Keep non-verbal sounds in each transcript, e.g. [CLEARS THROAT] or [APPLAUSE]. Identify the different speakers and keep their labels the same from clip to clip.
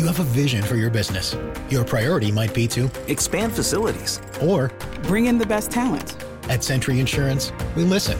Speaker 1: You have a vision for your business. Your priority might be to
Speaker 2: expand facilities
Speaker 1: or
Speaker 3: bring in the best talent.
Speaker 1: At Sentry Insurance, we listen,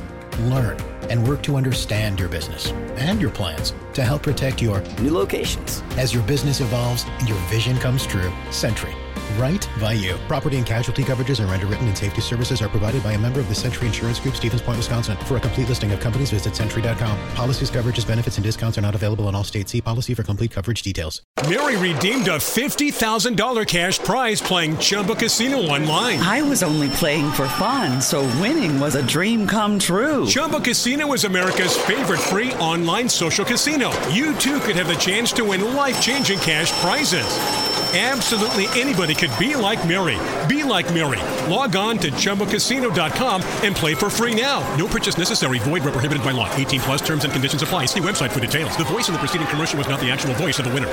Speaker 1: learn, and work to understand your business and your plans to help protect your
Speaker 2: new locations.
Speaker 1: As your business evolves and your vision comes true, Sentry right by you. Property and casualty coverages are underwritten and safety services are provided by a member of the Sentry Insurance Group, Stevens Point, Wisconsin. For a complete listing of companies, visit Sentry.com. Policies, coverages, benefits, and discounts are not available in all states. See policy for complete coverage details.
Speaker 4: Mary redeemed a $50,000 cash prize playing Chumba Casino online.
Speaker 3: I was only playing for fun, so winning was a dream come true.
Speaker 4: Chumba Casino is America's favorite free online social casino. You too could have the chance to win life changing cash prizes. Absolutely anybody could be like Mary. Be like Mary. Log on to ChumbaCasino.com and play for free now. No purchase necessary. Void where prohibited by law. 18 plus terms and conditions apply. See website for details. The voice in the preceding commercial was not the actual voice of the winner.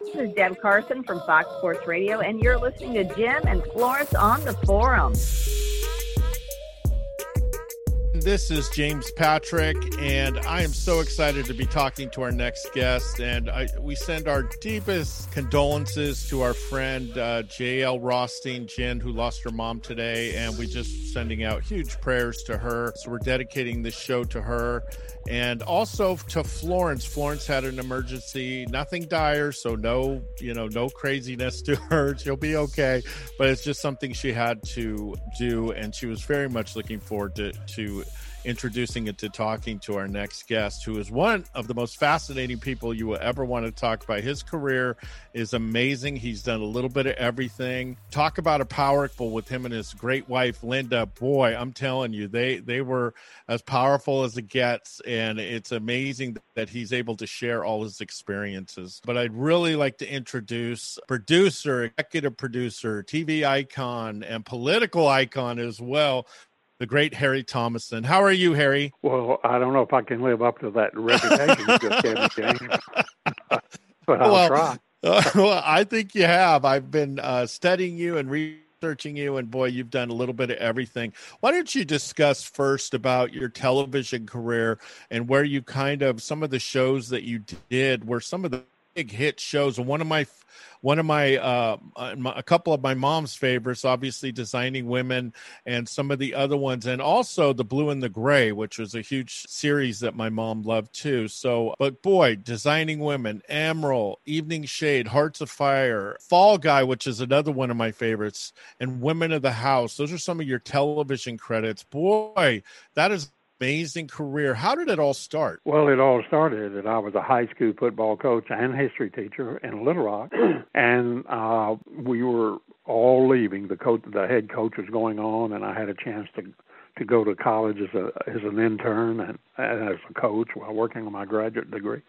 Speaker 5: This is Deb Carson from Fox Sports Radio, and you're listening to Jim and Florence on the Forum.
Speaker 6: This is James Patrick, and I am so excited to be talking to our next guest. And I, we send our deepest condolences to our friend uh, J.L. Rothstein, Jen, who lost her mom today. And we're just sending out huge prayers to her. So we're dedicating this show to her and also to Florence. Florence had an emergency, nothing dire, so no, you know, no craziness to [LAUGHS] her. She'll be okay, but it's just something she had to do, and she was very much looking forward to to introducing it to talking to our next guest, who is one of the most fascinating people you will ever want to talk about. His career is amazing. He's done a little bit of everything. Talk about a powerful with him and his great wife Linda. Boy, I'm telling you, they they were as powerful as it gets, and it's amazing that he's able to share all his experiences. But I'd really like to introduce producer, executive producer, TV icon, and political icon as well, the great Harry Thomason. How are you, Harry?
Speaker 7: Well, I don't know if I can live up to that [LAUGHS] reputation you just gave me, James. [LAUGHS] but I'll
Speaker 6: well,
Speaker 7: try.
Speaker 6: Uh, [LAUGHS] well, I think you have. I've been uh, studying you and researching you, and boy, you've done a little bit of everything. Why don't you discuss first about your television career and where you kind of some of the shows that you did were some of the big hit shows, one of my one of my, uh, uh, a couple of my mom's favorites, obviously Designing Women and some of the other ones, and also The Blue and the Gray, which was a huge series that my mom loved too. So, but boy, Designing Women, Emerald, Evening Shade, Hearts Afire, Fall Guy, which is another one of my favorites, and Women of the House. Those are some of your television credits. Boy, that is amazing career. How did it all start?
Speaker 7: Well, it all started that I was a high school football coach and history teacher in Little Rock, [CLEARS THROAT] and uh, we were all leaving. The coach, the head coach, was going on, and I had a chance to to go to college as a as an intern and, and as a coach while working on my graduate degree.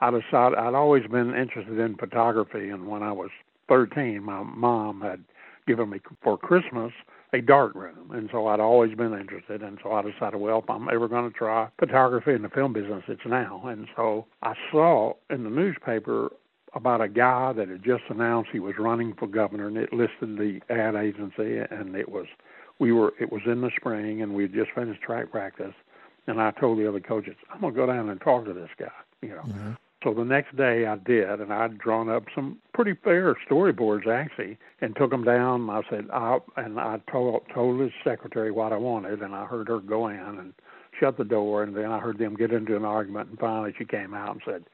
Speaker 7: I decided I'd always been interested in photography, and when I was 13, my mom had given me for Christmas a dark room, and so I'd always been interested. And so I decided, well, if I'm ever going to try photography in the film business, it's now. And so I saw in the newspaper about a guy that had just announced he was running for governor, and it listed the ad agency, and it was we were it was in the spring, and we had just finished track practice, and I told the other coaches, I'm gonna go down and talk to this guy, you know. Mm-hmm. So the next day I did, and I'd drawn up some pretty fair storyboards actually, and took them down. I said, I, and I told told his secretary what I wanted, and I heard her go in and shut the door, and then I heard them get into an argument, and finally she came out and said,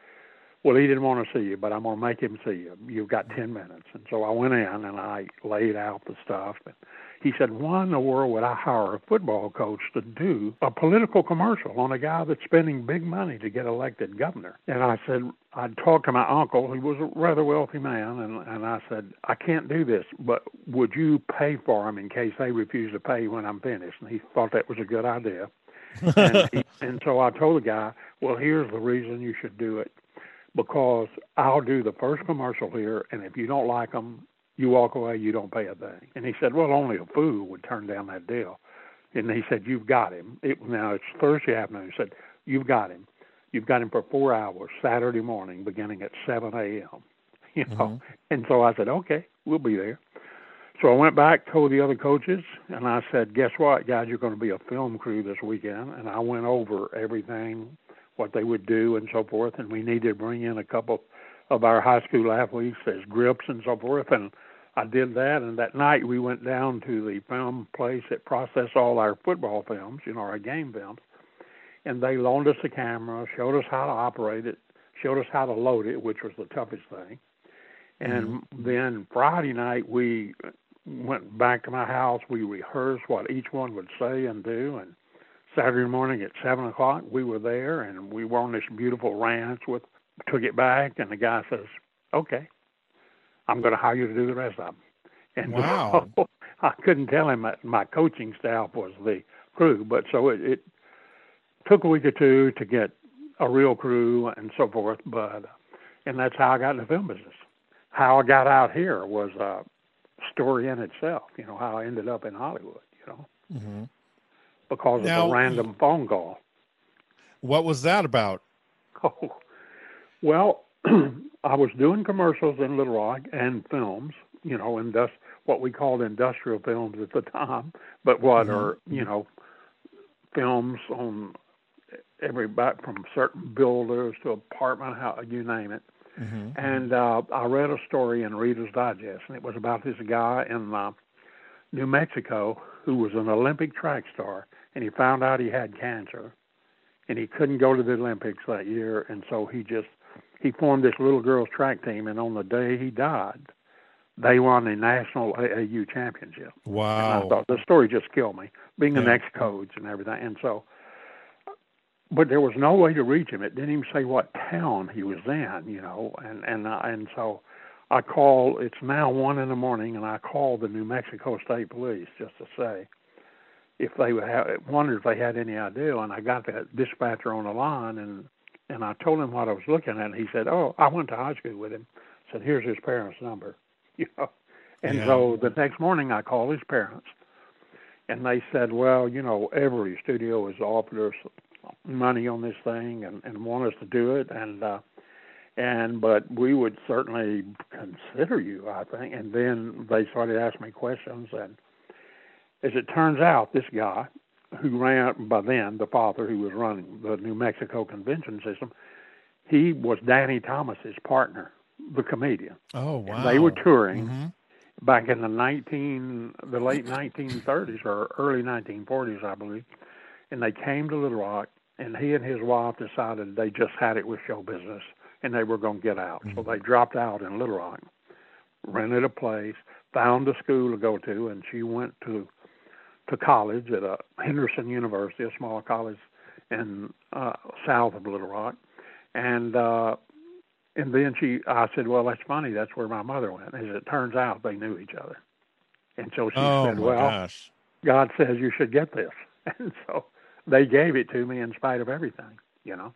Speaker 7: "Well, he didn't want to see you, but I'm gonna make him see you. You've got ten minutes." And so I went in and I laid out the stuff, and he said, Why in the world would I hire a football coach to do a political commercial on a guy that's spending big money to get elected governor? And I said, I'd talked to my uncle, he was a rather wealthy man, and, and I said, I can't do this, but would you pay for him in case they refuse to pay when I'm finished? And he thought that was a good idea. and, he, [LAUGHS] and so I told the guy, Well, here's the reason you should do it because I'll do the first commercial here, and if you don't like them, you walk away, you don't pay a thing. And he said, well, only a fool would turn down that deal. And he said, you've got him. It, now it's Thursday afternoon. He said, you've got him. You've got him for four hours Saturday morning, beginning at 7 a.m. [LAUGHS] You know, mm-hmm. and so I said, okay, we'll be there. So I went back, told the other coaches, and I said, "Guess what, guys? You're going to be a film crew this weekend." And I went over everything, what they would do, and so forth. And we needed to bring in a couple of our high school athletes as grips and so forth. And I did that. And that night we went down to the film place that processed all our football films, you know, our game films. And they loaned us a camera, showed us how to operate it, showed us how to load it, which was the toughest thing. And mm-hmm. then Friday night we went back to my house. We rehearsed what each one would say and do. And Saturday morning at seven o'clock, we were there, and we were on this beautiful ranch. With took it back, and the guy says, "Okay, I'm going to hire you to do the rest of them." And [LAUGHS]
Speaker 6: wow.
Speaker 7: So I couldn't tell him that my coaching staff was the crew, but so it, it took a week or two to get a real crew and so forth. But and that's how I got in the film business. How I got out here was a story in itself. You know how I ended up in Hollywood. You know, mm-hmm. Because now, of a random phone call.
Speaker 6: What was that about? [LAUGHS]
Speaker 7: Oh, well, [CLEARS THROAT] I was doing commercials in Little Rock and films. You know, indus- what we called industrial films at the [LAUGHS] time, but what mm-hmm. are you know films on every back from certain builders to apartment house, you name it. Mm-hmm. And uh, I read a story in Reader's Digest, and it was about this guy in uh, New Mexico who was an Olympic track star, and he found out he had cancer, and he couldn't go to the Olympics that year, and so he just he formed this little girls track team, and on the day he died, they won the national AAU championship.
Speaker 6: Wow!
Speaker 7: And I thought the story just killed me, being yeah. an ex-coach and everything, and so but there was no way to reach him. It didn't even say what town he was in, you know, and and uh, and so I call. It's now one in the morning, and I called the New Mexico State Police just to say if they would have wondered if they had any idea. And I got that dispatcher on the line, and and I told him what I was looking at, and he said, "Oh, I went to high school with him." I said, "Here's his parents' number," [LAUGHS] you know. And yeah. so the next morning, I called his parents, and they said, "Well, you know, every studio has offered us money on this thing and, and want us to do it and uh and but we would certainly consider you i think and then they started asking me questions and as it turns out this guy who ran by then the father who was running the new mexico convention system he was danny thomas's partner the comedian
Speaker 6: oh wow
Speaker 7: and they were touring mm-hmm. back in the 19 the late 1930s or early 1940s i believe and they came to Little Rock, and he and his wife decided they just had it with show business, and they were going to get out. Mm-hmm. So they dropped out in Little Rock, rented a place, found a school to go to, and she went to to college at a Henderson University, a small college in uh, south of Little Rock, and uh, and then she, I said, well, that's funny. That's where my mother went. As it turns out, they knew each other, and so she
Speaker 6: oh,
Speaker 7: said, well,
Speaker 6: gosh.
Speaker 7: God says you should get this, [LAUGHS] and so they gave it to me in spite of everything. You know,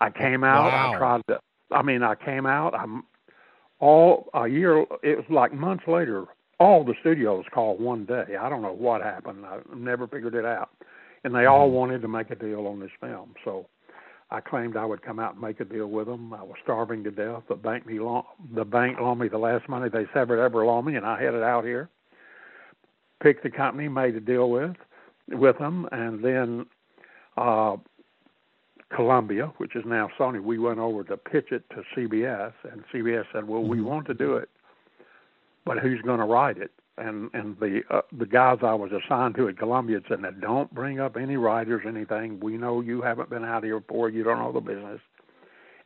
Speaker 7: I came out.
Speaker 6: Wow.
Speaker 7: I tried to. I mean, I came out. I'm all a year. It was like months later. All the studios called one day. I don't know what happened. I never figured it out. And they all mm-hmm. wanted to make a deal on this film. So I claimed I would come out and make a deal with them. I was starving to death. The bank me loan, the bank loaned me the last money they ever ever loaned me, and I headed out here. Picked the company, made a deal with with them, and then uh, Columbia, which is now Sony, we went over to pitch it to CBS, and CBS said, "Well, we mm-hmm. want to do it, but who's going to write it?" And and the uh, the guys I was assigned to at Columbia said, now, "Don't bring up any writers, anything. We know you haven't been out here before. You don't know the business."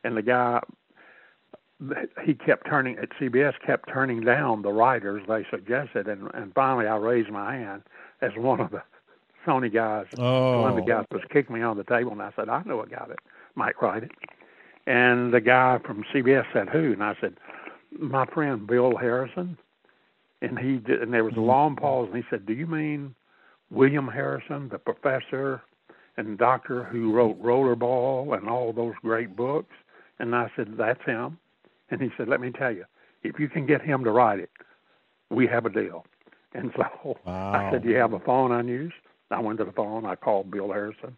Speaker 7: And the guy he kept turning at CBS kept turning down the writers they suggested, and and finally I raised my hand as one of the Sony guys,
Speaker 6: oh.
Speaker 7: one of the guys was kicking me on the table, and I said, I know a guy that might write it. And the guy from CBS said, Who? And I said, My friend Bill Harrison. And he did, and there was a long pause, and he said, Do you mean William Harrison, the professor and doctor who wrote Rollerball and all those great books? And I said, That's him. And he said, Let me tell you, if you can get him to write it, we have a deal. And so [LAUGHS]
Speaker 6: wow.
Speaker 7: I said, Do you have a phone unused? I went to the phone. I called Bill Harrison.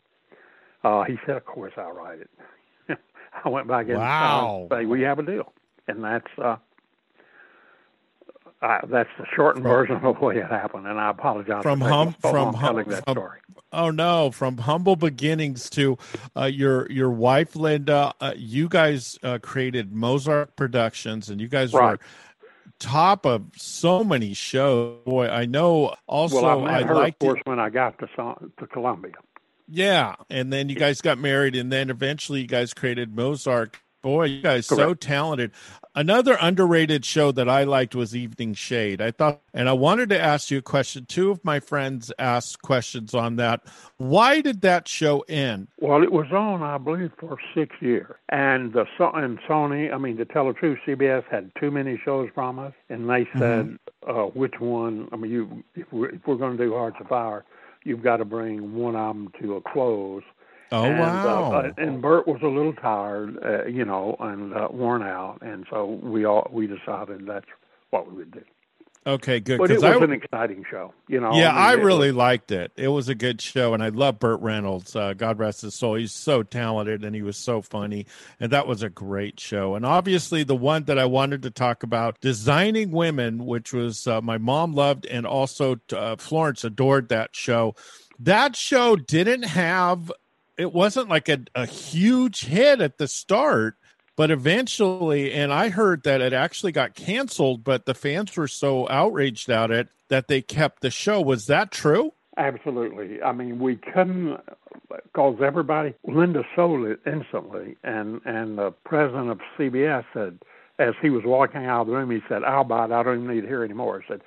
Speaker 7: Uh, he said, "Of course, I'll write it." [LAUGHS] I went back in.
Speaker 6: Wow.
Speaker 7: Uh, say we have a deal, and that's uh, Uh, that's the shortened version of the way it happened, and I apologize
Speaker 6: from
Speaker 7: for
Speaker 6: hum from hum,
Speaker 7: telling that
Speaker 6: from-
Speaker 7: story.
Speaker 6: Oh no! From humble beginnings to uh, your your wife Linda, uh, you guys uh, created Mozart Productions, and you guys
Speaker 7: Right.
Speaker 6: were top of so many shows. Boy, I know. Also,
Speaker 7: well, I
Speaker 6: I
Speaker 7: her, of
Speaker 6: liked it.
Speaker 7: course, when I got to to Columbia.
Speaker 6: Yeah, and then you guys got married, and then eventually you guys created Mozart. Boy, you guys so talented. Another underrated show that I liked was Evening Shade. I thought, and I wanted to ask you a question. Two of my friends asked questions on that. Why did that show end?
Speaker 7: Well, it was on, I believe, for six years, and the and Sony, I mean, to tell the truth, CBS had too many shows from us, and they said, uh, which one? I mean, you if we're, if we're going to do Hearts Afire, you've got to bring one of them to a close.
Speaker 6: Oh
Speaker 7: and,
Speaker 6: wow!
Speaker 7: Uh, and Burt was a little tired, uh, you know, and uh, worn out, and so we all we decided that's what we would do.
Speaker 6: okay, good.
Speaker 7: But it was
Speaker 6: I,
Speaker 7: an exciting show, you know.
Speaker 6: yeah,
Speaker 7: mean,
Speaker 6: I really
Speaker 7: was-
Speaker 6: liked it. It was a good show, and I love Burt Reynolds. Uh, God rest his soul. He's so talented, and he was so funny, and that was a great show. And obviously, the one that I wanted to talk about, Designing Women, which was uh, my mom loved, and also uh, Florence adored that show. That show didn't have. It wasn't like a, a huge hit at the start, but eventually, and I heard that it actually got canceled, but the fans were so outraged at it that they kept the show. Was that true?
Speaker 7: Absolutely. I mean, we couldn't because everybody. Linda sold it instantly, and and the president of CBS said, as he was walking out of the room, he said, "I'll buy it. I don't even need to hear anymore." He said,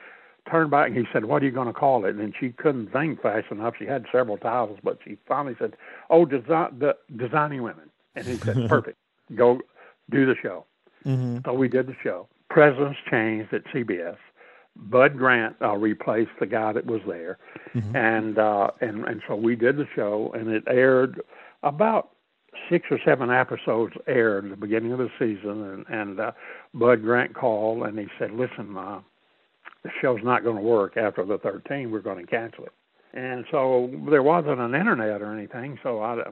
Speaker 7: "Turn back." And he said, "What are you going to call it?" And she couldn't think fast enough. She had several titles, but she finally said, "Oh, design the designing women." And he said, [LAUGHS] "Perfect. Go do the show."
Speaker 6: Mm-hmm.
Speaker 7: So we did the show. Presidents changed at CBS. Bud Grant uh, replaced the guy that was there, and uh, and and so we did the show, and it aired about six or seven episodes aired at the beginning of the season, and and uh, Bud Grant called and he said, "Listen, uh, the show's not going to work after the 13. We're going to cancel it." And so there wasn't an internet or anything, so I,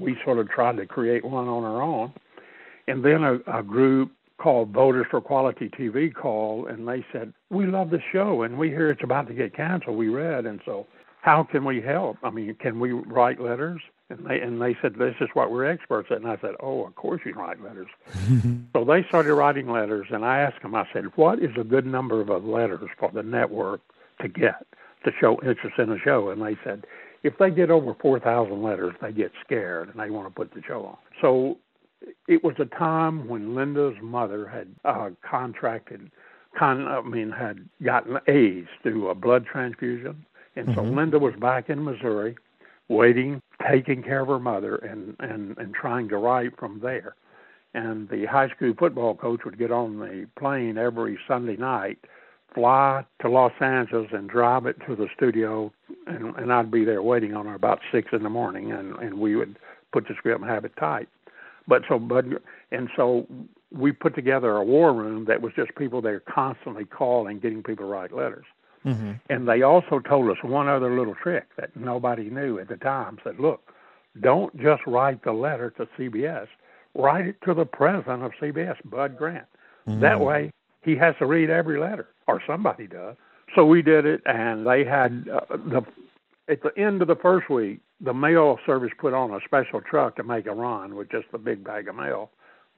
Speaker 7: we sort of tried to create one on our own. And then a, a group called Voters for Quality TV called, and they said, "We love the show, and we hear it's about to get canceled. We read, and so how can we help? I mean, can we write letters?" And they and they said, "This is what we're experts at." And I said, "Oh, of course you can write letters." [LAUGHS] so they started writing letters, and I asked them. I said, "What is a good number of letters for the network to get to show interest in the show?" And they said, "If they get over four thousand letters, they get scared and they want to put the show on." So it was a time when Linda's mother had uh, contracted, con- I mean, had gotten AIDS through a blood transfusion, and so Linda was back in Missouri, waiting, taking care of her mother, and and and trying to write from there. And the high school football coach would get on the plane every Sunday night, fly to Los Angeles, and drive it to the studio, and and I'd be there waiting on her about six in the morning, and and we would put the script and have it typed. But so, but and so we put together a war room that was just people there constantly calling, getting people to write letters.
Speaker 6: Mm-hmm.
Speaker 7: And they also told us one other little trick that nobody knew at the time. Said, look, don't just write the letter to CBS. Write it to the president of CBS, Bud Grant. That way, he has to read every letter, or somebody does. So we did it, and they had uh, the at the end of the first week, the mail service put on a special truck to make a run with just the big bag of mail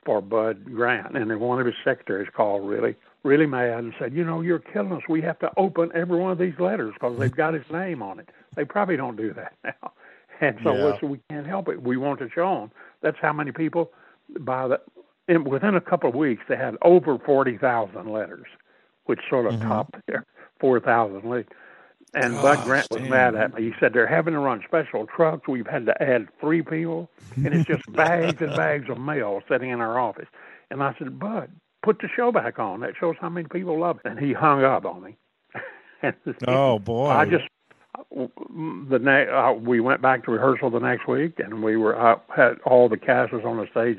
Speaker 7: for Bud Grant. And then one of his secretaries called really, really mad and said, You know, you're killing us. We have to open every one of these letters because they've got his name on it. They probably don't do that [LAUGHS] now. And so
Speaker 6: Yeah.
Speaker 7: we said, we can't help it. We want to show them. That's how many people by the and within a couple of weeks they had over forty thousand letters, which sort of mm-hmm. topped their four thousand leads. And Bud Grant was
Speaker 6: dang.
Speaker 7: mad at me. He said they're having to run special trucks. We've had to add three people, and it's just [LAUGHS] bags and bags of mail sitting in our office. And I said, Bud, put the show back on. That shows how many people love it. And he hung up on me. and [LAUGHS]
Speaker 6: Oh boy!
Speaker 7: I just the ne- uh, we went back to rehearsal the next week, and we were uh, had all the cast was on the stage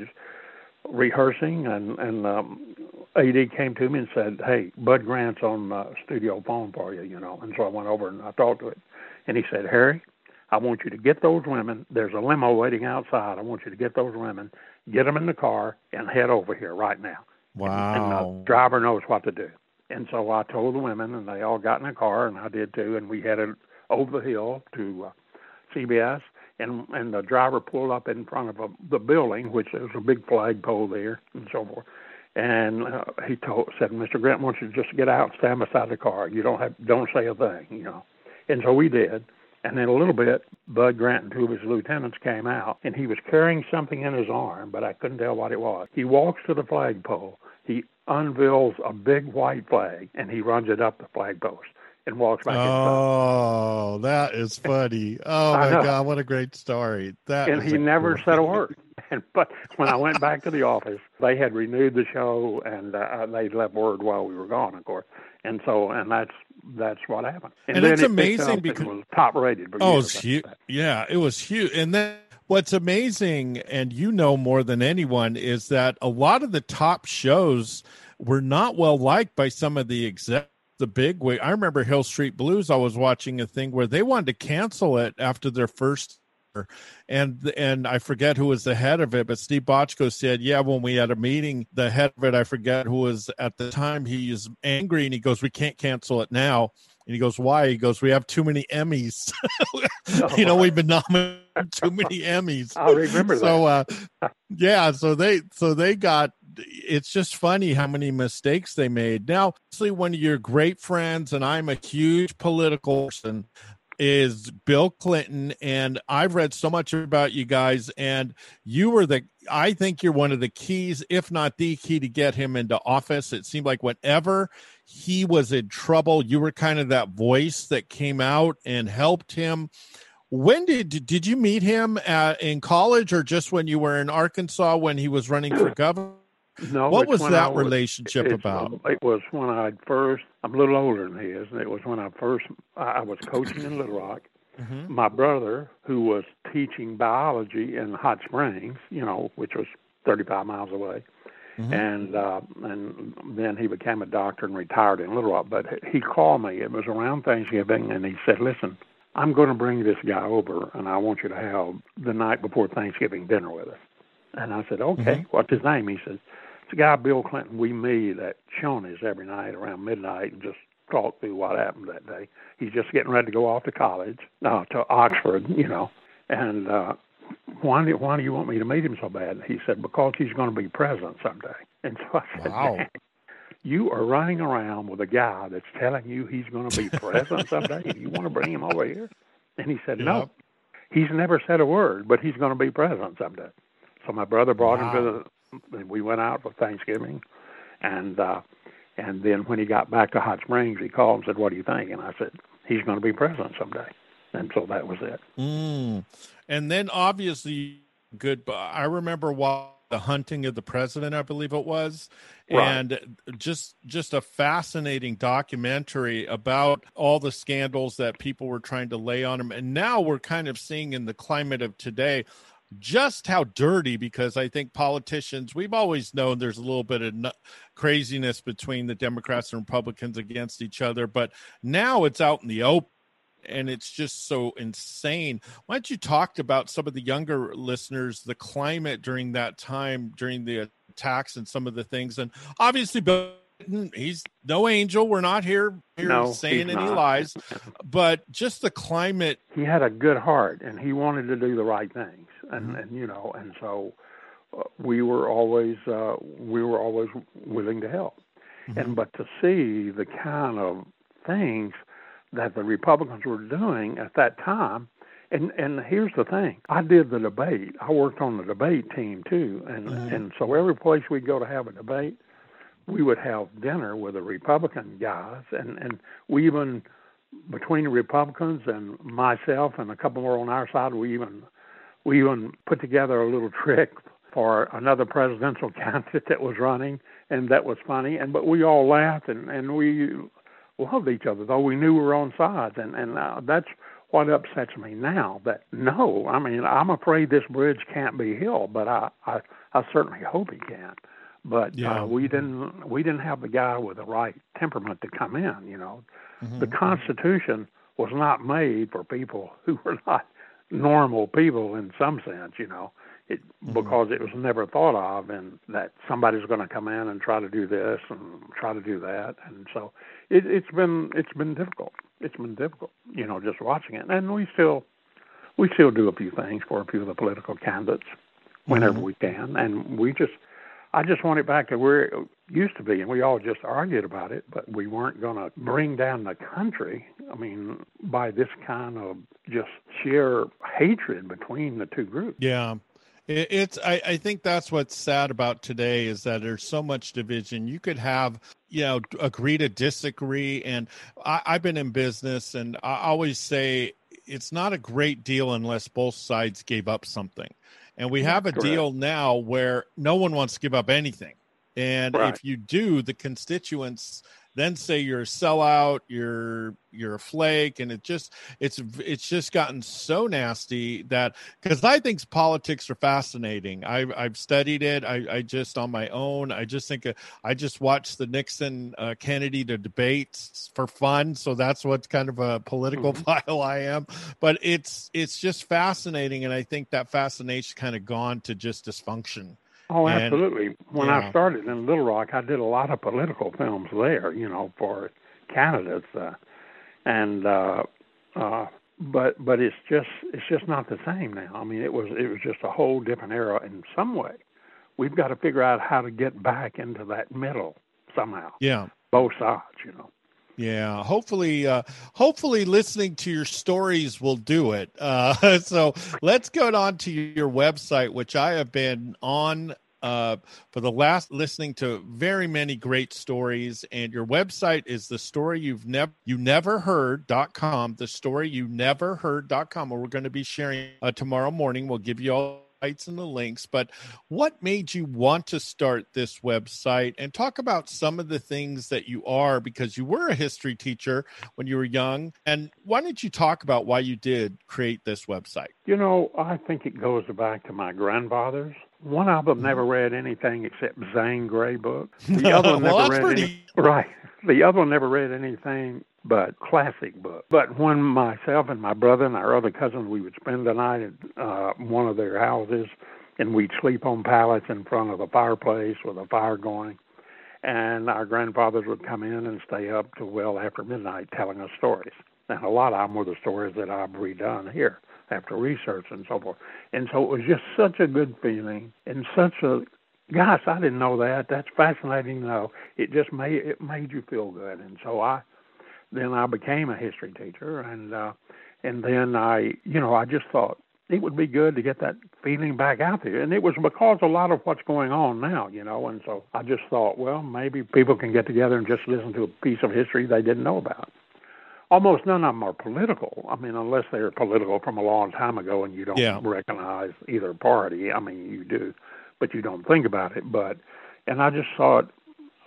Speaker 7: rehearsing, and and um, AD came to me and said, "Hey, Bud Grant's on uh, studio phone for you," you know. And so I went over and I talked to it, and he said, "Harry, I want you to get those women. There's a limo waiting outside. I want you to get those women, get them in the car, and head over here right now." And
Speaker 6: wow.
Speaker 7: the driver knows what to do. And so I told the women, and they all got in a car, and I did too, and we headed over the hill to uh, CBS. And and the driver pulled up in front of a, the building, which there's a big flagpole there, and so forth. And uh, he told said, "Mr. Grant wants you to just get out and stand beside the car. You don't have don't say a thing, you know." And so we did. And in a little bit, Bud Grant and two of his lieutenants came out, and he was carrying something in his arm, but I couldn't tell what it was. He walks to the flagpole. He unveils a big white flag, and he runs it up the flag post and walks back
Speaker 6: oh, inside. that is funny. Oh [LAUGHS] my god, what a great story! That
Speaker 7: and he never said a word. [LAUGHS] And but when I went back to the office, they had renewed the show, and uh, they left word while we were gone, of course. And so, and that's that's what happened.
Speaker 6: And, and it's it amazing because
Speaker 7: it was top rated.
Speaker 6: Oh, it's huge. Yeah, it was huge. And then what's amazing, and you know more than anyone, is that a lot of the top shows were not well liked by some of the execs the big way. I remember Hill Street Blues. I was watching a thing where they wanted to cancel it after their first and and I forget who was the head of it, but Steve Bochco said, "Yeah, when we had a meeting, the head of it, I forget who was at the time. He is angry and he goes, "We can't cancel it now." And he goes, "Why?" He goes, "We have too many Emmys. [LAUGHS] you know, we've been nominated too many Emmys." [LAUGHS]
Speaker 7: I remember
Speaker 6: so, that. So, uh, yeah, so they so they got. It's just funny how many mistakes they made. Now, obviously, one of your great friends, and I'm a huge political person is Bill Clinton. And I've read so much about you guys, and you were the, I think you're one of the keys, if not the key, to get him into office. It seemed like whenever he was in trouble, you were kind of that voice that came out and helped him. When did did you meet him at, in college, or just when you were in Arkansas when he was running for [CLEARS THROAT] governor?
Speaker 7: No.
Speaker 6: What was that was, relationship about?
Speaker 7: It was when I first. I'm a little older than he is. And it was when I first. I was coaching in Little Rock. Mm-hmm. My brother, who was teaching biology in Hot Springs, you know, which was 35 miles away, mm-hmm. and uh, and then he became a doctor and retired in Little Rock. But he called me. It was around Thanksgiving, and he said, "Listen, I'm going to bring this guy over, and I want you to have the night before Thanksgiving dinner with us." And I said, "Okay, mm-hmm. what's his name?" He says, a guy, Bill Clinton, we meet at Shoney's every night around midnight and just talk through what happened that day. He's just getting ready to go off to college, uh, to Oxford, you know. And uh, why do why do you want me to meet him so bad? He said because he's going to be president someday. [LAUGHS] And so I said,
Speaker 6: wow.
Speaker 7: you are running around with a guy that's telling you he's going to be president someday. You want to bring him over here? And he said, yep. no. He's never said a word, but he's going to be president someday. So my brother brought wow. him to the we went out for Thanksgiving, and uh, and then when he got back to Hot Springs, he called and said, "What do you think?" And I said, "He's going to be president someday." And so that was it.
Speaker 6: Mm. And then obviously, good. I remember while the hunting of the president, I believe it was, right. and just just a fascinating documentary about all the scandals that people were trying to lay on him. And now we're kind of seeing in the climate of today just how dirty because I think politicians we've always known there's a little bit of craziness between the Democrats and Republicans against each other, but now it's out in the open and it's just so insane. Why don't you talk about some of the younger listeners, the climate during that time, during the attacks and some of the things, and obviously Bill he's no angel. We're not here, here
Speaker 7: no,
Speaker 6: saying any lies, [LAUGHS] but just the climate.
Speaker 7: He had a good heart and he wanted to do the right things and mm-hmm. and you know, and so uh, we were always uh, we were always willing to help. Mm-hmm. And but to see the kind of things that the Republicans were doing at that time, and and here's the thing: I did the debate. I worked on the debate team too, and mm-hmm. and so every place we'd go to have a debate, we would have dinner with the Republican guys, and and we even between the Republicans and myself and a couple more on our side, we even we even put together a little trick for another presidential [LAUGHS] candidate that was running, and that was funny. And but we all laughed and and we loved each other, though we knew we were on sides. And and uh, that's what upsets me now. That no, I mean I'm afraid this bridge can't be healed, but I I, I certainly hope he can. But yeah. uh, we didn't we didn't have the guy with the right temperament to come in. You know, mm-hmm. the Constitution was not made for people who were not normal people in some sense, you know. it, mm-hmm. because it was never thought of, and that somebody's going to come in and try to do this and try to do that, and so it, it's been it's been difficult. It's been difficult, you know, just watching it, and we still we still do a few things for a few of the political candidates whenever mm-hmm. we can, and we just I just want it back to where it used to be, and we all just argued about it, but we weren't going to bring down the country. I mean, by this kind of just sheer hatred between the two groups.
Speaker 6: Yeah. It's I, I think that's what's sad about today is that there's so much division. You could have, you know, agree to disagree. And I, I've been in business and I always say it's not a great deal unless both sides gave up something. And we have a Correct. deal now where no one wants to give up anything. And right. if you do, the constituents then say you're a sellout, you're you're a flake, and it just it's it's just gotten so nasty that because I think politics are fascinating. I've I've studied it. I, I just on my own. I just think uh, I just watched the Nixon uh, Kennedy to debates for fun, so that's what kind of a political mm-hmm. [LAUGHS] file I am. But it's it's just fascinating, and I think that fascination kind of gone to just dysfunction
Speaker 7: Oh, and, absolutely. When yeah. I started in Little Rock, I did a lot of political films there, you know, for candidates, uh, and uh, uh, but but it's just it's just not the same now. I mean, it was it was just a whole different era in some way. We've got to figure out how to get back into that middle somehow.
Speaker 6: Yeah,
Speaker 7: both sides, you know.
Speaker 6: Yeah, hopefully, uh, hopefully, listening to your stories will do it. Uh, [LAUGHS] so let's go on to your website, which I have been on uh, for the last listening to very many great stories. And your website is the story you've never you never heard.com, the story you never heard.com. Where we're going to be sharing uh, tomorrow morning. We'll give you all sites and the links, but what made you want to start this website and talk about some of the things that you are because you were a history teacher when you were young. And why don't you talk about why you did create this website?
Speaker 7: You know, I think it goes back to my grandfathers. One of them mm-hmm. never read anything except Zane Grey books. [LAUGHS] The other one well, never read pretty... any, right. The other one never read anything but classic books. But when myself and my brother and our other cousins, we would spend the night at uh, one of their houses, and we'd sleep on pallets in front of the fireplace with a fire going. And our grandfathers would come in and stay up till well after midnight telling us stories. And a lot of them were the stories that I've redone here after research and so forth. And so it was just such a good feeling and such a gosh, I didn't know that. That's fascinating Though. It just made it made you feel good. And so I then I became a history teacher, and uh, and then I, you know, I just thought it would be good to get that feeling back out there, and it was because a lot of what's going on now, you know, and so I just thought, well, maybe people can get together and just listen to a piece of history they didn't know about. Almost none of them are political. I mean, unless they're political from a long time ago and you don't yeah. recognize either party. I mean, you do, but you don't think about it. But, and I just thought,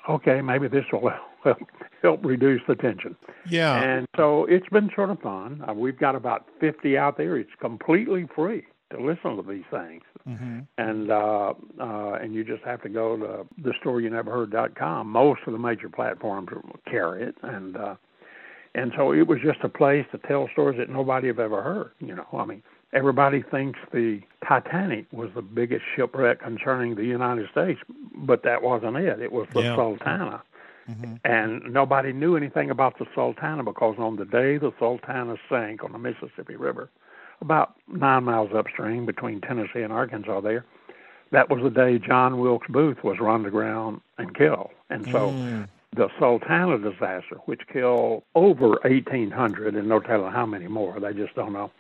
Speaker 7: okay, maybe this will [LAUGHS] help, help reduce the tension.
Speaker 6: Yeah.
Speaker 7: And so it's been sort of fun. Uh, we've got about 50 out there. It's completely free to listen to these things. Mm-hmm. And uh, uh, and you just have to go to the story you never heard.com. Most of the major platforms carry it, and uh, and so it was just a place to tell stories that nobody have ever heard. You know, I mean, everybody thinks the Titanic was the biggest shipwreck concerning the United States, but that wasn't it. It was the yeah. Sultana. Mm-hmm. And nobody knew anything about the Sultana because on the day the Sultana sank on the Mississippi River, about nine miles upstream between Tennessee and Arkansas, there, that was the day John Wilkes Booth was run to ground and killed. And so mm. the Sultana disaster, which killed over 1,800 and no telling how many more, they just don't know,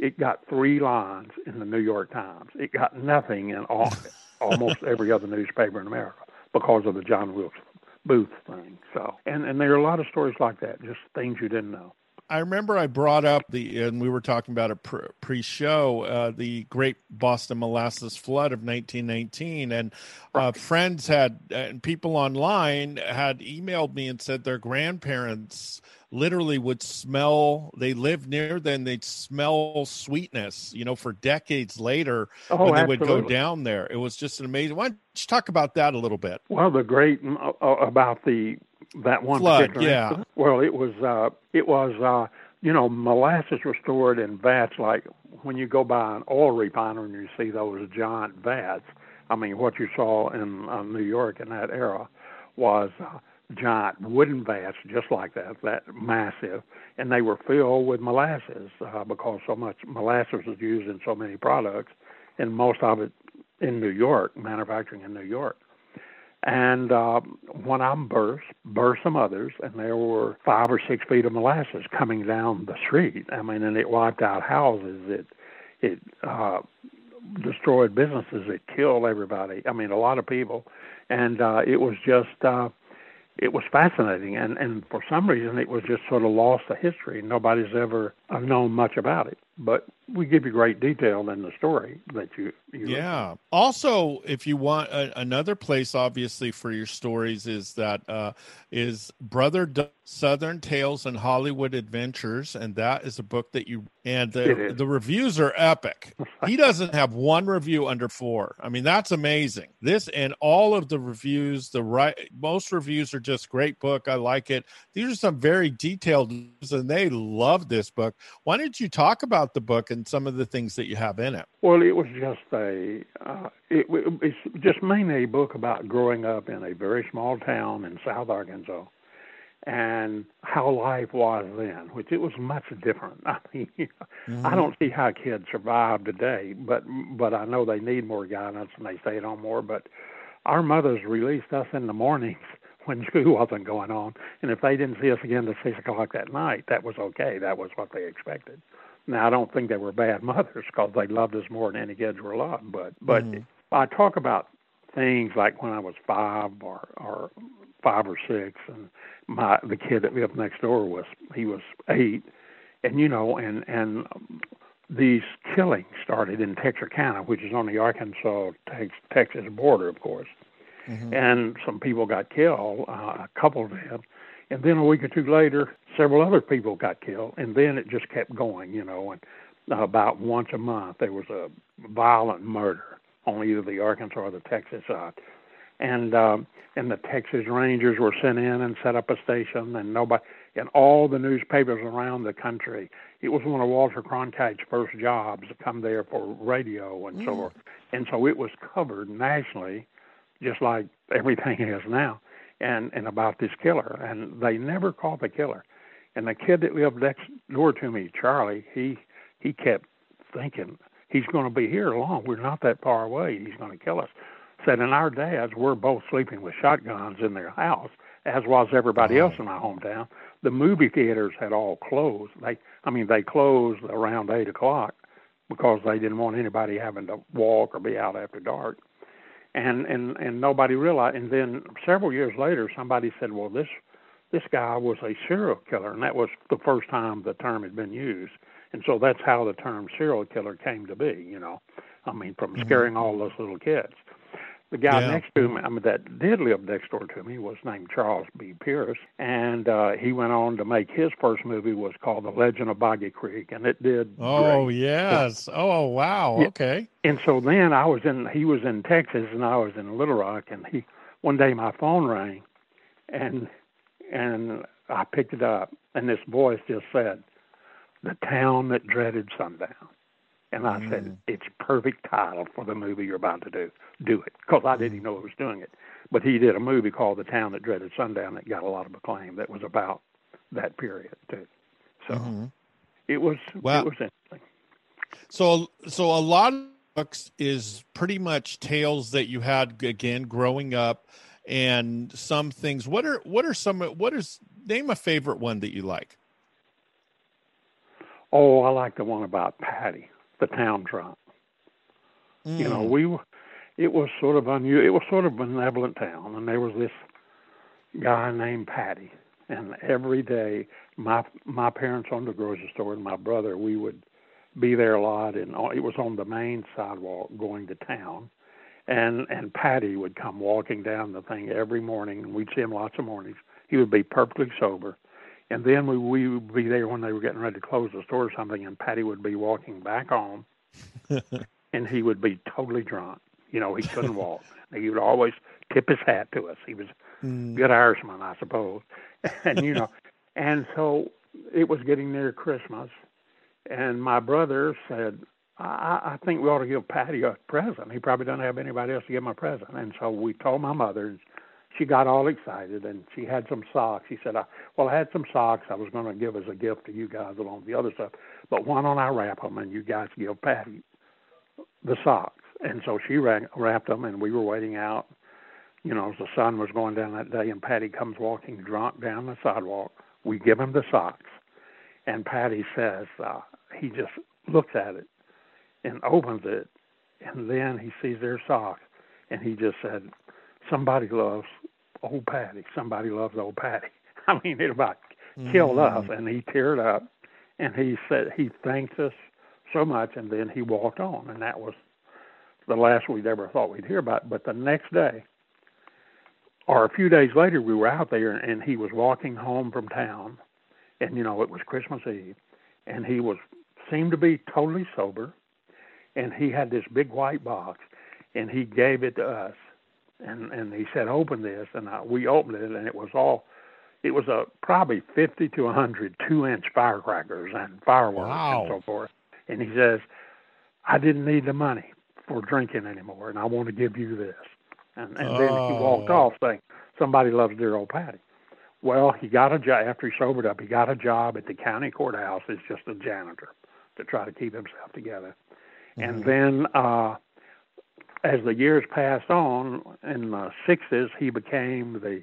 Speaker 7: it got three lines in the New York Times. It got nothing in all, [LAUGHS] almost every other newspaper in America because of the John Wilkes Booth thing. So, and and there are a lot of stories like that, just things you didn't know.
Speaker 6: I remember I brought up the, and we were talking about a pre-show, uh, the Great Boston Molasses Flood of 1919, and uh, friends had and people online had emailed me and said their grandparents literally would smell they lived near them they'd smell sweetness you know for decades later oh, when they absolutely. would go down there it was just an amazing why don't you talk about that a little bit
Speaker 7: well the great uh, uh about the that one
Speaker 6: flood yeah
Speaker 7: incident, well it was uh it was uh you know, molasses was stored in vats like when you go by an oil refinery and you see those giant vats. I mean, what you saw in uh, New York in that era was uh, giant wooden vats, just like that, that massive, and they were filled with molasses uh, because so much molasses was used in so many products, and most of it in New York, manufacturing in New York. And uh, of them burst, burst some others, and there were five or six feet of molasses coming down the street. I mean, and it wiped out houses. It it uh, destroyed businesses. It killed everybody. I mean, a lot of people, and uh, it was just uh, it was fascinating. And and for some reason, it was just sort of lost to history. Nobody's ever uh, known much about it but we give you great detail in the story that you, you
Speaker 6: yeah. Also if you want a, another place obviously for your stories is that uh, is brother southern tales and hollywood adventures and that is a book that you and the, the reviews are epic. He doesn't have one review under four. I mean that's amazing. This and all of the reviews the right most reviews are just great book. I like it. These are some very detailed and they love this book. Why don't you talk about the book and some of the things that you have in it.
Speaker 7: Well, it was just a, uh, it, it's just mainly a book about growing up in a very small town in South Arkansas and how life was then, which it was much different. [LAUGHS] I mean, mm-hmm. I don't see how kids survive today, but but I know they need more guidance and they stay at home more. But our mothers released us in the mornings [LAUGHS] when school wasn't going on, and if they didn't see us again till six o'clock that night, that was okay. That was what they expected. Now I don't think they were bad [LAUGHS] mothers because they loved us more than any kids were loved. But but mm-hmm. I talk about things like when I was five or or five or six, and my the kid that lived next door was he was eight, and you know and and these killings started in Texarkana, which is on the Arkansas Texas border, of course. Mm-hmm. And some people got killed, uh, a couple of them, and then a week or two later, several other people got killed, and then it just kept going, you know. And about once a month, there was a violent murder on either the Arkansas or the Texas side, and um, and the Texas Rangers were sent in and set up a station, and nobody, and all the newspapers around the country. It was one of Walter Cronkite's first jobs to come there for radio and mm. so forth, and so it was covered nationally, just like everything [LAUGHS] is now and and about this killer, and they never caught the killer. And the kid that lived next door to me, Charlie, he he kept thinking he's going to be here long. We're not that far away. He's going to kill us. Said, and our dads were both sleeping with shotguns in their house, as was everybody else in my hometown. The movie theaters had all closed. They, I mean, they closed around eight o'clock because they didn't want anybody having to walk or be out after dark and and and nobody realized. And then several years later, somebody said, "Well, this this guy was a serial killer," and that was the first time the term had been used. And so that's how the term serial killer came to be. You know, I mean, from mm-hmm. scaring all those little kids. The guy yeah. next to me, I mean, that did live next door to me, was named Charles B. Pierce, and uh, he went on to make his first movie was called The Legend of Boggy Creek, and it did.
Speaker 6: Oh
Speaker 7: great.
Speaker 6: yes! Oh wow! Yeah. Okay.
Speaker 7: And so then I was in. He was in Texas, and I was in Little Rock, and he one day my phone rang, and and I picked it up, and this voice just said, "The town that dreaded sundown." And I mm. said, it's perfect title for the movie you're about to do. Do it. Because I didn't even know he was doing it. But he did a movie called The Town That Dreaded Sundown that got a lot of acclaim that was about that period, too. So mm-hmm. it was well, it was interesting.
Speaker 6: So so a lot of books is pretty much tales that you had again growing up and some things. What are what are some what is name a favorite one that you like?
Speaker 7: Oh, I like the one about Patty the town drunk. Mm. You know, mm. we were, it was sort of unusual. It was sort of a benevolent town, and there was this guy named Patty, and every day my my parents owned a grocery store, and my brother we would be there a lot, and it was on the main sidewalk going to town, and and Patty would come walking down the thing every morning, and we'd see him lots of mornings. He would be perfectly sober, and then we we would be there when they were getting ready to close the store or something, and Patty would be walking back home, [LAUGHS] and he would be totally drunk. You know, he couldn't walk. [LAUGHS] He would always tip his hat to us. He was mm. good Irishman, I suppose, [LAUGHS] and you know, and so it was getting near Christmas, and my brother said, I, I think we ought to give Patty a present. He probably doesn't have anybody else to give him a present. And so we told my mother, and she got all excited, and she had some socks. She said, I, Well, I had some socks I was going to give as a gift to you guys along with the other stuff, but why don't I wrap them and you guys give Patty the socks? And so she wrapped them, and we were waiting out. You know, as the sun was going down that day, and Patty comes walking drunk down the sidewalk. We give him the socks, and Patty says, uh, he just looks at it and opens it, and then he sees their socks, and he just said, "Somebody loves old Patty. Somebody loves old Patty." [LAUGHS] I mean, it about killed mm-hmm. us, and he teared up, and he said he thanked us so much, and then he walked on, and that was the last we'd ever thought we'd hear about. But the next day, or a few days later, we were out there, and he was walking home from town, and you know it was Christmas Eve, and he was seemed to be totally sober, and he had this big white box, and he gave it to us, and and he said, "Open this," and I, we opened it, and it was all, it was a probably fifty to a hundred two-inch firecrackers and fireworks wow. and so forth, and he says, "I didn't need the money for drinking anymore, and I want to give you this," and and oh. then he walked off saying, "Somebody loves dear old Patty." Well, he got a job after he sobered up. He got a job at the county courthouse as just a janitor to try to keep himself together. Mm-hmm. And then uh, as the years passed on, in the 60s, he became the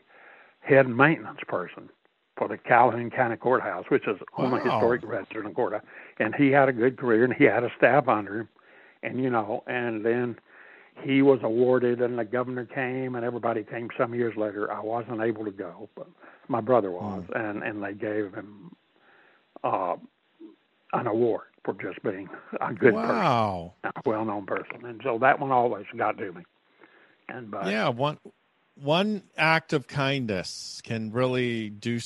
Speaker 7: head maintenance person for the Calhoun County Courthouse, which is wow. on the historic register in courthouse. And he had a good career, and he had a staff under him. And, you know, and then he was awarded, and the governor came, and everybody came some years later. I wasn't able to go, but my brother was, mm. and, and they gave him uh, an award for just being a good
Speaker 6: wow.
Speaker 7: person, a well-known person, and so that one always got to me. And but,
Speaker 6: yeah, one one act of kindness can really do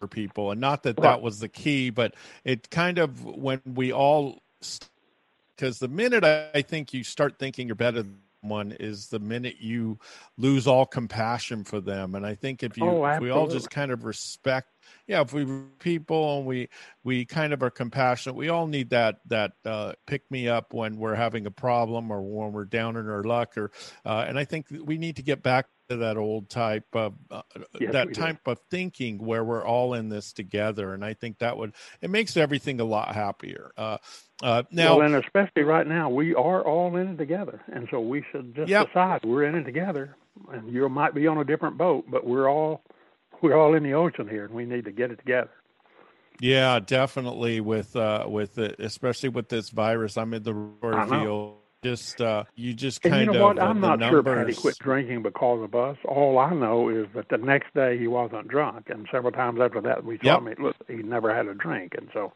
Speaker 6: for people, and not that that was the key, but it kind of when we all because the minute I think you start thinking you're better than one is the minute you lose all compassion for them. And i think if you
Speaker 7: oh,
Speaker 6: if we all just kind of respect yeah, if we people and we we kind of are compassionate, we all need that that uh, pick me up when we're having a problem or when we're down in our luck, or uh, and I think we need to get back to that old type of uh, yes, that type do. of thinking where we're all in this together, and I think that would it makes everything a lot happier. Uh, uh, now,
Speaker 7: well, and especially right now, we are all in it together, and so we should just yep. decide we're in it together. And you might be on a different boat, but we're all we're all in the ocean here, and we need to get it together.
Speaker 6: Yeah, definitely. With uh, with it, especially with this virus, I'm in the reveal. Just uh, you just kind
Speaker 7: and you
Speaker 6: know
Speaker 7: of
Speaker 6: what?
Speaker 7: I'm not
Speaker 6: numbers...
Speaker 7: sure Patty quit drinking because of us. All I know is that the next day he wasn't drunk, and several times after that we saw yep. him. Look, he never had a drink, and so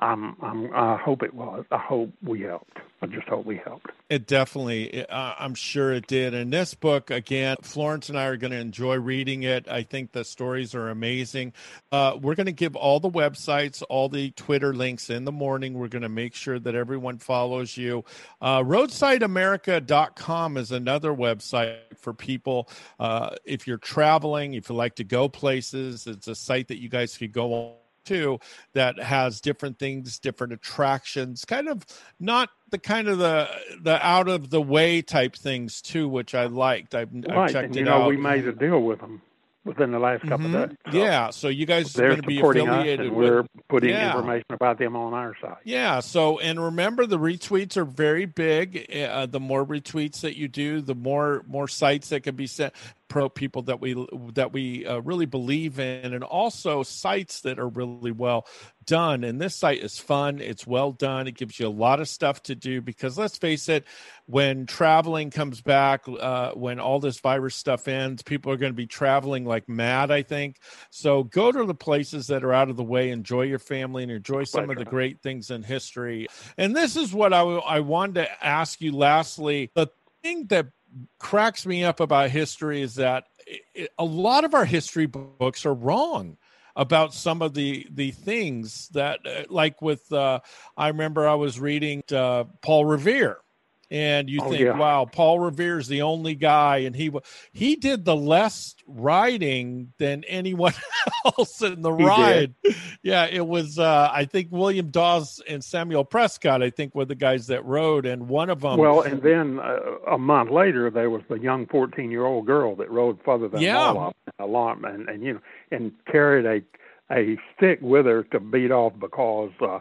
Speaker 7: I'm, I'm, I hope it was. I hope we helped. I just hope we helped.
Speaker 6: It definitely, I'm sure it did. And this book, again, Florence and I are going to enjoy reading it. I think the stories are amazing. Uh, we're going to give all the websites, all the Twitter links in the morning. We're going to make sure that everyone follows you. Uh, RoadsideAmerica.com is another website for people. Uh, if you're traveling, if you like to go places, it's a site that you guys could go on too that has different things, different attractions, kind of not the kind of the the out of the way type things too, which I liked. I,
Speaker 7: right.
Speaker 6: I checked
Speaker 7: and,
Speaker 6: it
Speaker 7: you know,
Speaker 6: out.
Speaker 7: We made a deal with them within the last couple
Speaker 6: mm-hmm.
Speaker 7: of days.
Speaker 6: So yeah, so you guys
Speaker 7: are
Speaker 6: going to be affiliated
Speaker 7: us, we're
Speaker 6: with,
Speaker 7: putting
Speaker 6: yeah.
Speaker 7: information about them on our site.
Speaker 6: Yeah. So and remember, the retweets are very big. Uh, the more retweets that you do, the more more sites that can be sent pro people that we that we uh, really believe in and also sites that are really well done. And this site is fun. It's well done. It gives you a lot of stuff to do because let's face it when traveling comes back uh, when all this virus stuff ends people are going to be traveling like mad i think. So go to the places that are out of the way. Enjoy your family and enjoy some of the great things in history. And this is what I, I wanted to ask you lastly. The thing that cracks me up about history is that it, a lot of our history books are wrong about some of the the things that uh, like with uh, i remember i was reading uh, paul revere and you
Speaker 7: Oh,
Speaker 6: think,
Speaker 7: yeah.
Speaker 6: wow, Paul Revere's the only guy, and he he did the less riding than anyone [LAUGHS] else in the
Speaker 7: He
Speaker 6: ride. Yeah, it was. Uh, I think William Dawes and Samuel Prescott, I think, were the guys that rode, and one of them.
Speaker 7: well, and then uh, a month later, there was the young 14 year old girl that rode further than
Speaker 6: Yeah.
Speaker 7: them, alarm, and, and you know, and carried a a stick with her to beat off because uh,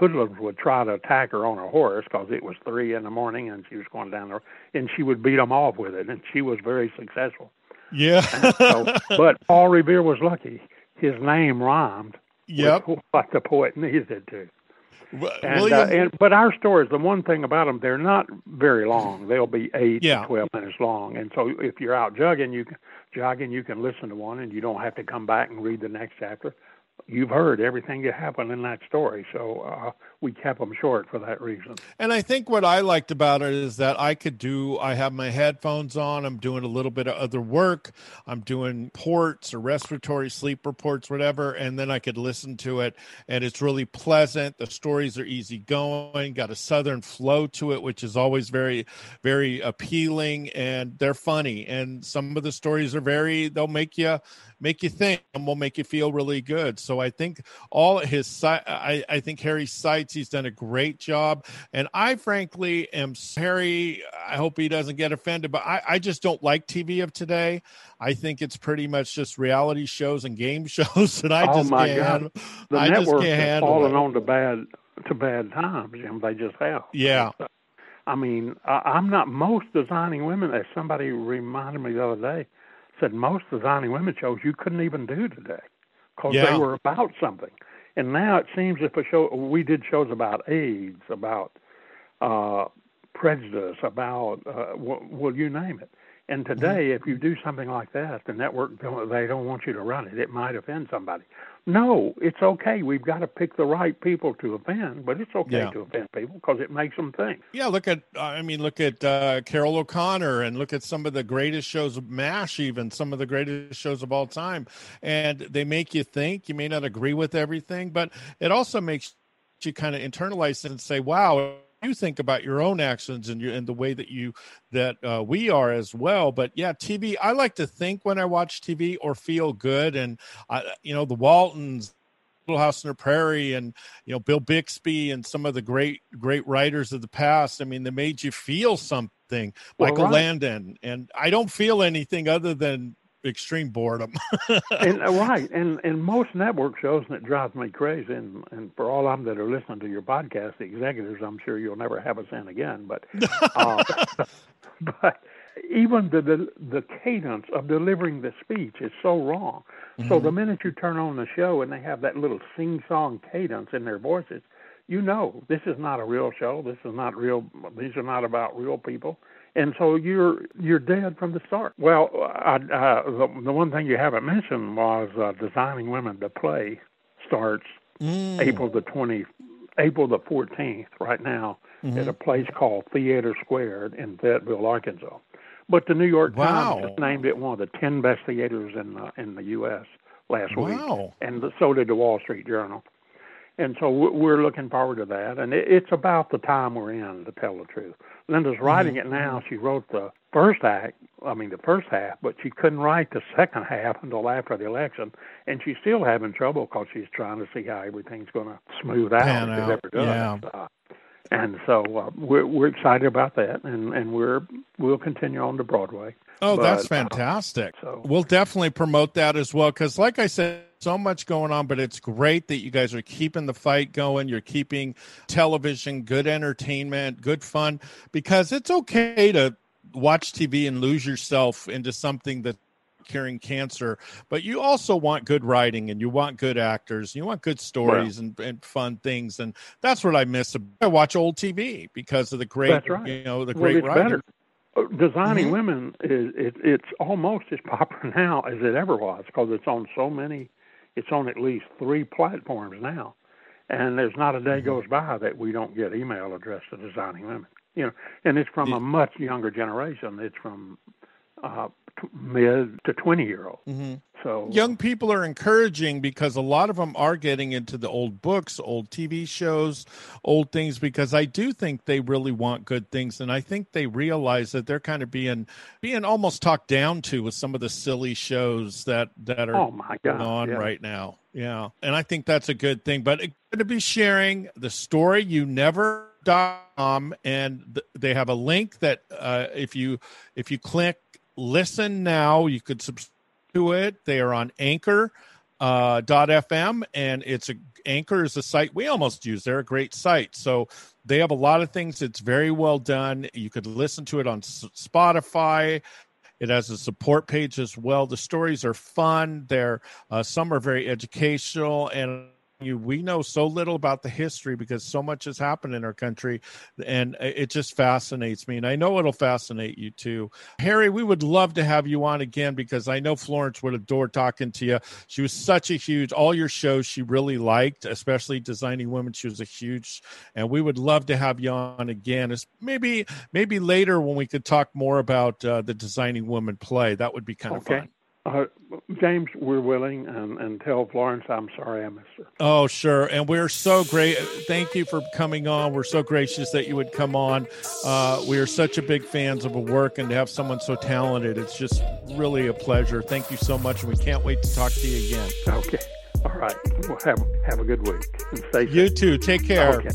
Speaker 7: hoodlums would try to attack her on her horse because it was three in the morning and she was going down there, and she would beat them off with it, and she was very successful.
Speaker 6: yeah,
Speaker 7: So, [LAUGHS] but Paul Revere was lucky; his name rhymed
Speaker 6: yep.
Speaker 7: with [LAUGHS] what the poet needed to. And,
Speaker 6: William,
Speaker 7: uh, and but our stories, the one thing about them, they're not very long. They'll be eight
Speaker 6: Yeah.
Speaker 7: to twelve minutes long, and so if you're out jogging, you can jogging, you can listen to one, and you don't have to come back and read the next chapter. You've heard everything that happened in that story, so uh, we kept them short for that reason.
Speaker 6: And I think what I liked about it is that I could do, I have my headphones on, I'm doing a little bit of other work, I'm doing ports or respiratory sleep reports, whatever, and then I could listen to it. And it's really pleasant. The stories are easy going, got a southern flow to it, which is always very, very appealing. And they're funny. And some of the stories are very, they'll make you, make you think and will make you feel really good. So I think all his I, I think Harry Seitz, he's done a great job. And I frankly am Harry. I hope he doesn't get offended, but I, I just don't like TV of today. I think it's pretty much just reality shows and game [LAUGHS] shows, and I
Speaker 7: Oh,
Speaker 6: just
Speaker 7: my
Speaker 6: can't.
Speaker 7: God.
Speaker 6: handle-
Speaker 7: The
Speaker 6: I just can't
Speaker 7: have
Speaker 6: handle
Speaker 7: fallen on to bad to bad times, Jim. They just have.
Speaker 6: Yeah.
Speaker 7: I mean, I, I'm not most designing women. As somebody reminded me the other day, said most designing women shows you couldn't even do today because
Speaker 6: Yeah.
Speaker 7: they were about something. And now it seems if a show we did shows about AIDS, about uh, prejudice, about uh, well, you name it. And today, if you do something like that, the network don't, they don't want you to run it. It might offend somebody. No, it's okay. We've got to pick the right people to offend, but it's okay
Speaker 6: Yeah.
Speaker 7: to offend people because it makes them think.
Speaker 6: Yeah, look at I mean, look at uh, Carroll O'Connor, and look at some of the greatest shows of Mash, even some of the greatest shows of all time, and they make you think. You may not agree with everything, but it also makes you kind of internalize it and say, "Wow." You think about your own actions and, your, and the way that you that uh, we are as well. But yeah, TV. I like to think when I watch TV or feel good, and I, you know the Waltons, Little House on the Prairie and you know Bill Bixby and some of the great great writers of the past. I mean, they made you feel something.
Speaker 7: Well,
Speaker 6: Michael
Speaker 7: right.
Speaker 6: Landon and I don't feel anything other than extreme boredom. [LAUGHS]
Speaker 7: and uh, right, and and most network shows, and it drives me crazy. And and for all of them that are listening to your podcast, the executives, I'm sure you'll never have us in again. But [LAUGHS] uh, [LAUGHS] but even the, the the cadence of delivering the speech is so wrong. So the minute you turn on the show and they have that little sing song cadence in their voices, you know this is not a real show. This is not real. These are not about real people. And so you're you're dead from the start. Well, I, uh, the, the one thing you haven't mentioned was uh, designing women to play starts April the twenty, April the fourteenth. Right now at a place called TheatreSquared in Fayetteville, Arkansas. But the New York
Speaker 6: Wow.
Speaker 7: Times just named it one of the ten best theaters in the, in the U.S. last week,
Speaker 6: Wow.
Speaker 7: and so did the Wall Street Journal. And so we- we're looking forward to that. And it, it's about the time we're in, to tell the truth. Linda's writing it now. She wrote the first act, I mean, the first half, but she couldn't write the second half until after the election. And she's still having trouble because she's trying to see how everything's going to smooth out
Speaker 6: Pan out,
Speaker 7: ever does.
Speaker 6: yeah.
Speaker 7: Uh, and so uh, we're we're excited about that, and and we're we'll continue on to Broadway.
Speaker 6: Oh, that's
Speaker 7: But, uh,
Speaker 6: fantastic.
Speaker 7: so-
Speaker 6: We'll definitely promote that as well because, like I said, so much going on, but it's great that you guys are keeping the fight going. You're keeping television, good entertainment, good fun because it's okay to watch TV and lose yourself into something that's curing cancer, but you also want good writing and you want good actors, you want good stories and, and fun things, and that's what I miss. I watch old TV because of the great,
Speaker 7: right.
Speaker 6: you know, the
Speaker 7: well,
Speaker 6: great writing.
Speaker 7: Uh, Designing
Speaker 6: Mhm.
Speaker 7: women is it, it's almost as popular [LAUGHS] now as it ever was because it's on so many. It's on at least three platforms now, and there's not a
Speaker 6: Mm-hmm.
Speaker 7: day goes by that we don't get email addressed to Designing Women. You know, and it's from a much younger generation. It's from uh, t- mid to twenty year old.
Speaker 6: hmm
Speaker 7: So
Speaker 6: young people are encouraging because a lot of them are getting into the old books, old TV shows, old things because I do think they really want good things and I think they realize that they're kind of being being almost talked down to with some of the silly shows that that are
Speaker 7: oh my God,
Speaker 6: on
Speaker 7: yeah.
Speaker 6: right now. Yeah. And I think that's a good thing, but it's going to be sharing the story you never com and th- they have a link that uh, if you if you click listen now. You could subscribe to it. They are on anchor uh, fm and it's a anchor is a site we almost use. They're a great site. So they have a lot of things. It's very well done. You could listen to it on spotify. It has a support page as well. The stories are fun. They're uh, some are very educational and you we know so little about the history because so much has happened in our country and it just fascinates me and i know it'll fascinate you too. Harry we would love to have you on again because i know florence would adore talking to you. She was such a huge all your shows she really liked especially designing women she was a huge and we would love to have you on again. It's maybe maybe later when we could talk more about uh, the designing woman play that would be kind
Speaker 7: okay.
Speaker 6: of fun
Speaker 7: uh, James, we're willing, and, and tell Florence I'm sorry I missed her.
Speaker 6: Oh, sure. And we're so great. Thank you for coming on. We're so gracious that you would come on. Uh, we are such a big fans of a work, and to have someone so talented, it's just really a pleasure. Thank you so much, and we can't wait to talk to you again.
Speaker 7: Okay. All right. Well, have, have a good week. And stay safe.
Speaker 6: You too. Take care.
Speaker 7: Okay.